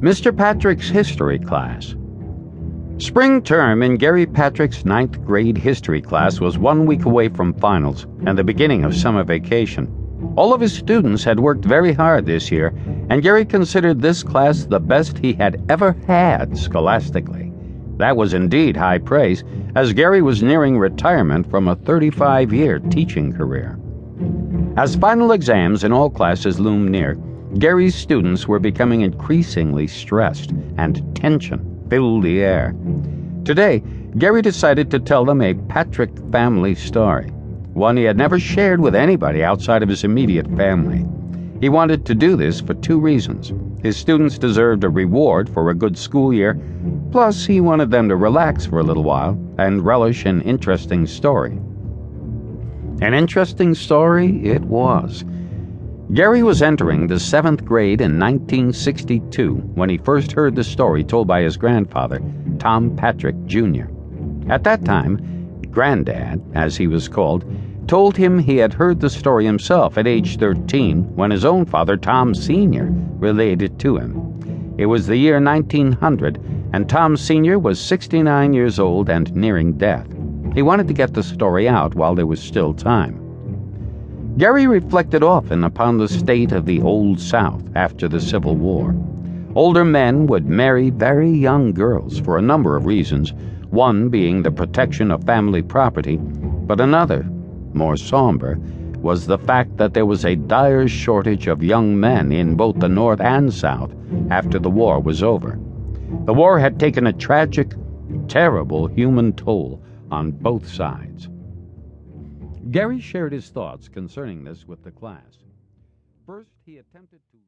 Mr. Patrick's History Class. Spring term in Gary Patrick's ninth grade history class was one week away from finals and the beginning of summer vacation. All of his students had worked very hard this year, and Gary considered this class the best he had ever had scholastically. That was indeed high praise, as Gary was nearing retirement from a 35 year teaching career. As final exams in all classes loomed near, Gary's students were becoming increasingly stressed, and tension filled the air. Today, Gary decided to tell them a Patrick family story, one he had never shared with anybody outside of his immediate family. He wanted to do this for two reasons. His students deserved a reward for a good school year, plus, he wanted them to relax for a little while and relish an interesting story. An interesting story it was. Gary was entering the seventh grade in 1962 when he first heard the story told by his grandfather, Tom Patrick Jr. At that time, Granddad, as he was called, told him he had heard the story himself at age 13 when his own father, Tom Sr., relayed it to him. It was the year 1900, and Tom Sr. was 69 years old and nearing death. He wanted to get the story out while there was still time. Gary reflected often upon the state of the Old South after the Civil War. Older men would marry very young girls for a number of reasons, one being the protection of family property, but another, more somber, was the fact that there was a dire shortage of young men in both the North and South after the war was over. The war had taken a tragic, terrible human toll on both sides. Gary shared his thoughts concerning this with the class. First, he attempted to